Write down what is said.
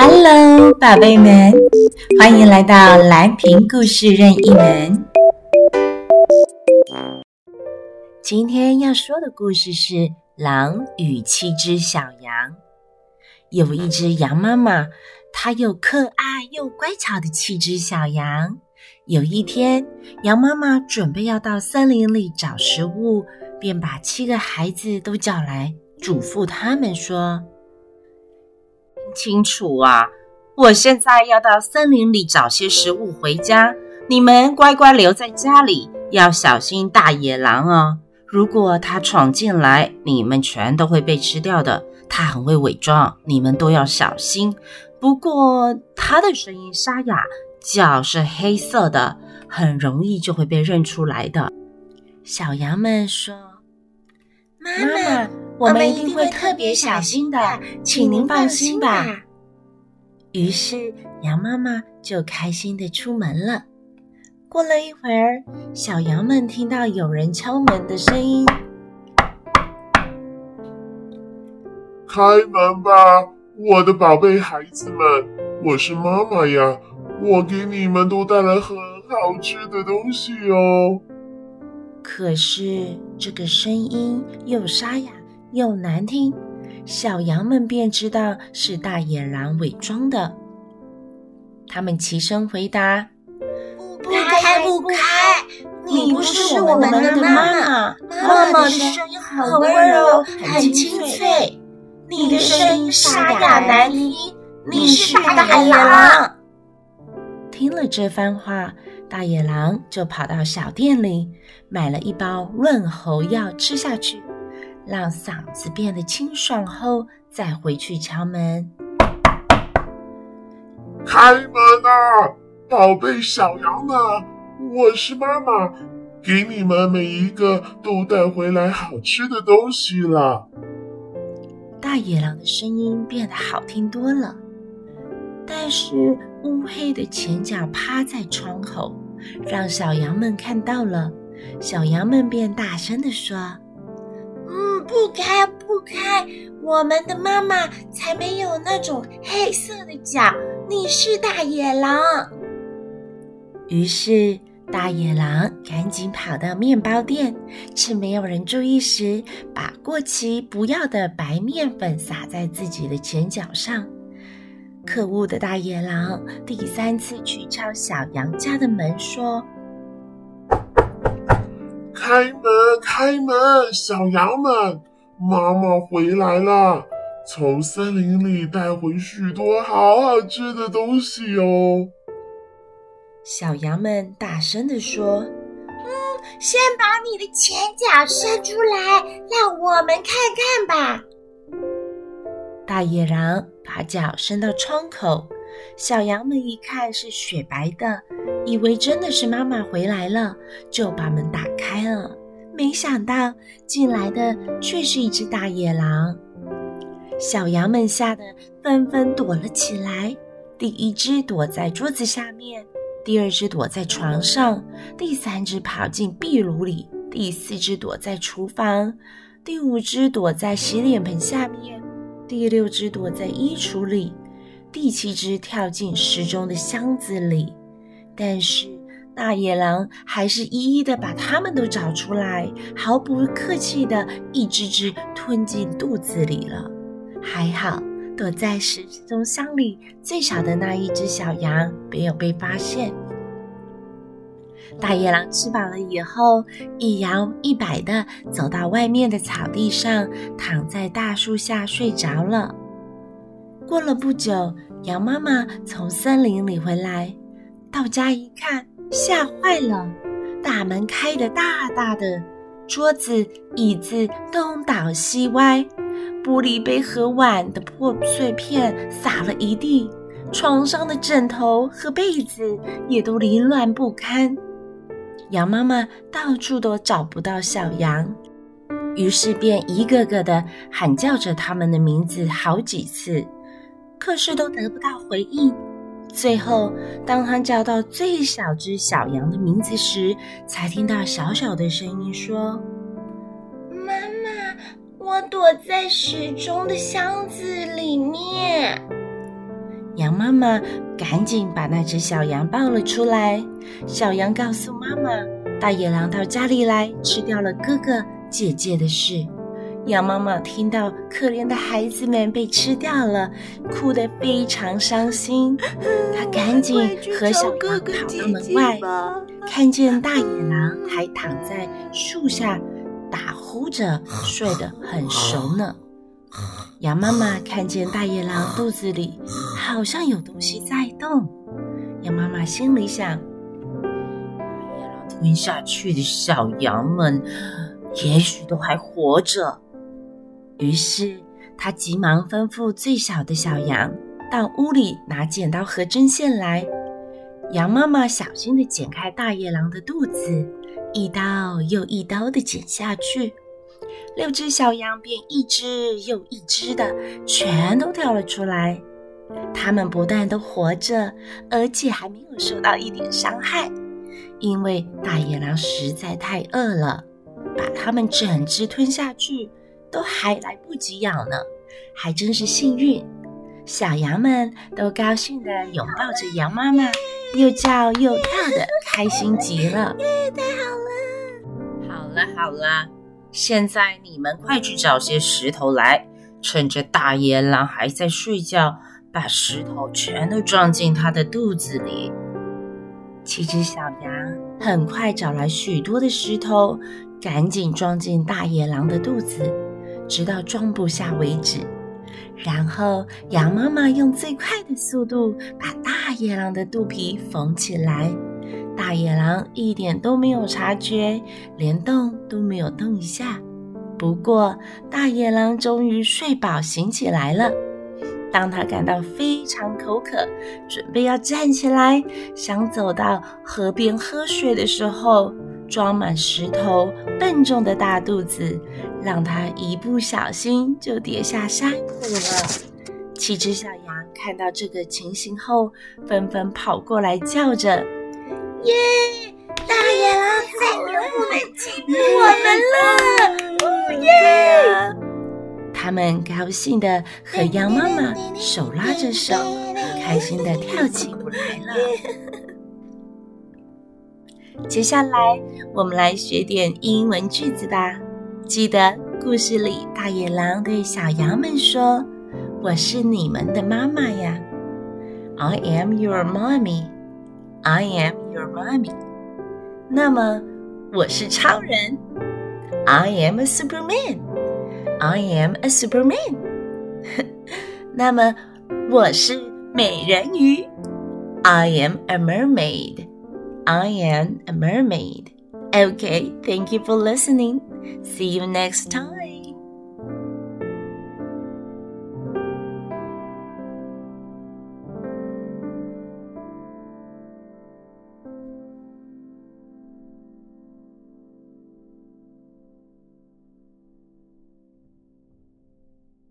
Hello，宝贝们，欢迎来到蓝瓶故事任意门。今天要说的故事是《狼与七只小羊》。有一只羊妈妈，它有可爱又乖巧的七只小羊。有一天，羊妈妈准备要到森林里找食物，便把七个孩子都叫来，嘱咐他们说：“清楚啊，我现在要到森林里找些食物回家，你们乖乖留在家里，要小心大野狼哦。如果他闯进来，你们全都会被吃掉的。他很会伪装，你们都要小心。不过他的声音沙哑。”脚是黑色的，很容易就会被认出来的。小羊们说：“妈妈，我们一定会特别小心的，请您放心吧。”于是羊妈妈就开心的出门了。过了一会儿，小羊们听到有人敲门的声音：“开门吧，我的宝贝孩子们，我是妈妈呀。”我给你们都带来很好吃的东西哦。可是这个声音又沙哑又难听，小羊们便知道是大野狼伪装的。他们齐声回答：“不开，不开！你不是我们的妈妈，妈妈的声音很温柔，很清脆。你的声音沙哑难听，你是大野狼。”听了这番话，大野狼就跑到小店里买了一包润喉药吃下去，让嗓子变得清爽后，再回去敲门。开门啊，宝贝小羊们，我是妈妈，给你们每一个都带回来好吃的东西了。大野狼的声音变得好听多了。但是乌黑的前脚趴在窗口，让小羊们看到了。小羊们便大声地说：“嗯，不开，不开！我们的妈妈才没有那种黑色的脚，你是大野狼。”于是大野狼赶紧跑到面包店，趁没有人注意时，把过期不要的白面粉撒在自己的前脚上。可恶的大野狼第三次去敲小羊家的门，说：“开门，开门，小羊们，妈妈回来了，从森林里带回许多好好吃的东西哦。”小羊们大声地说：“嗯，先把你的前脚伸出来，让我们看看吧。”大野狼把脚伸到窗口，小羊们一看是雪白的，以为真的是妈妈回来了，就把门打开了。没想到进来的却是一只大野狼，小羊们吓得纷纷躲了起来。第一只躲在桌子下面，第二只躲在床上，第三只跑进壁炉里，第四只躲在厨房，第五只躲在洗脸盆下面。第六只躲在衣橱里，第七只跳进时钟的箱子里，但是大野狼还是一一的把它们都找出来，毫不客气的一只只吞进肚子里了。还好躲在时钟箱里最小的那一只小羊没有被发现。大野狼吃饱了以后，一摇一摆的走到外面的草地上，躺在大树下睡着了。过了不久，羊妈妈从森林里回来，到家一看，吓坏了。大门开得大大的，桌子、椅子东倒西歪，玻璃杯和碗的破碎片撒了一地，床上的枕头和被子也都凌乱不堪。羊妈妈到处都找不到小羊，于是便一个个的喊叫着他们的名字好几次，可是都得不到回应。最后，当他叫到最小只小羊的名字时，才听到小小的声音说：“妈妈，我躲在时钟的箱子里面。”羊妈妈赶紧把那只小羊抱了出来。小羊告诉妈妈，大野狼到家里来吃掉了哥哥姐姐的事。羊妈妈听到可怜的孩子们被吃掉了，哭得非常伤心。她赶紧和小羊跑到门外，看见大野狼还躺在树下打呼着，睡得很熟呢。羊妈妈看见大野狼肚子里好像有东西在动，羊妈妈心里想：大野狼吞下去的小羊们，也许都还活着。于是，他急忙吩咐最小的小羊到屋里拿剪刀和针线来。羊妈妈小心地剪开大野狼的肚子，一刀又一刀地剪下去。六只小羊便一只又一只的全都跳了出来。它们不但都活着，而且还没有受到一点伤害，因为大野狼实在太饿了，把它们整只吞下去。都还来不及咬呢，还真是幸运。小羊们都高兴地拥抱着羊妈妈，又叫又跳的，开心极了。太好了！好了好了，现在你们快去找些石头来，趁着大野狼还在睡觉，把石头全都装进它的肚子里。七只小羊很快找来许多的石头，赶紧装进大野狼的肚子。直到装不下为止，然后羊妈妈用最快的速度把大野狼的肚皮缝起来。大野狼一点都没有察觉，连动都没有动一下。不过，大野狼终于睡饱醒起来了。当他感到非常口渴，准备要站起来，想走到河边喝水的时候，装满石头、笨重的大肚子，让它一不小心就跌下山谷了。七只小羊看到这个情形后，纷纷跑过来叫着：“耶！大野狼再也不能欺负我们了！哦耶！”他们高兴的和羊妈妈手拉着手，开心的跳起舞来了。接下来，我们来学点英文句子吧。记得故事里大野狼对小羊们说：“我是你们的妈妈呀。” I am your mommy. I am your mommy. 那么，我是超人。I am a Superman. I am a Superman. 那么，我是美人鱼。I am a mermaid. I am a mermaid. Okay, thank you for listening. See you next time.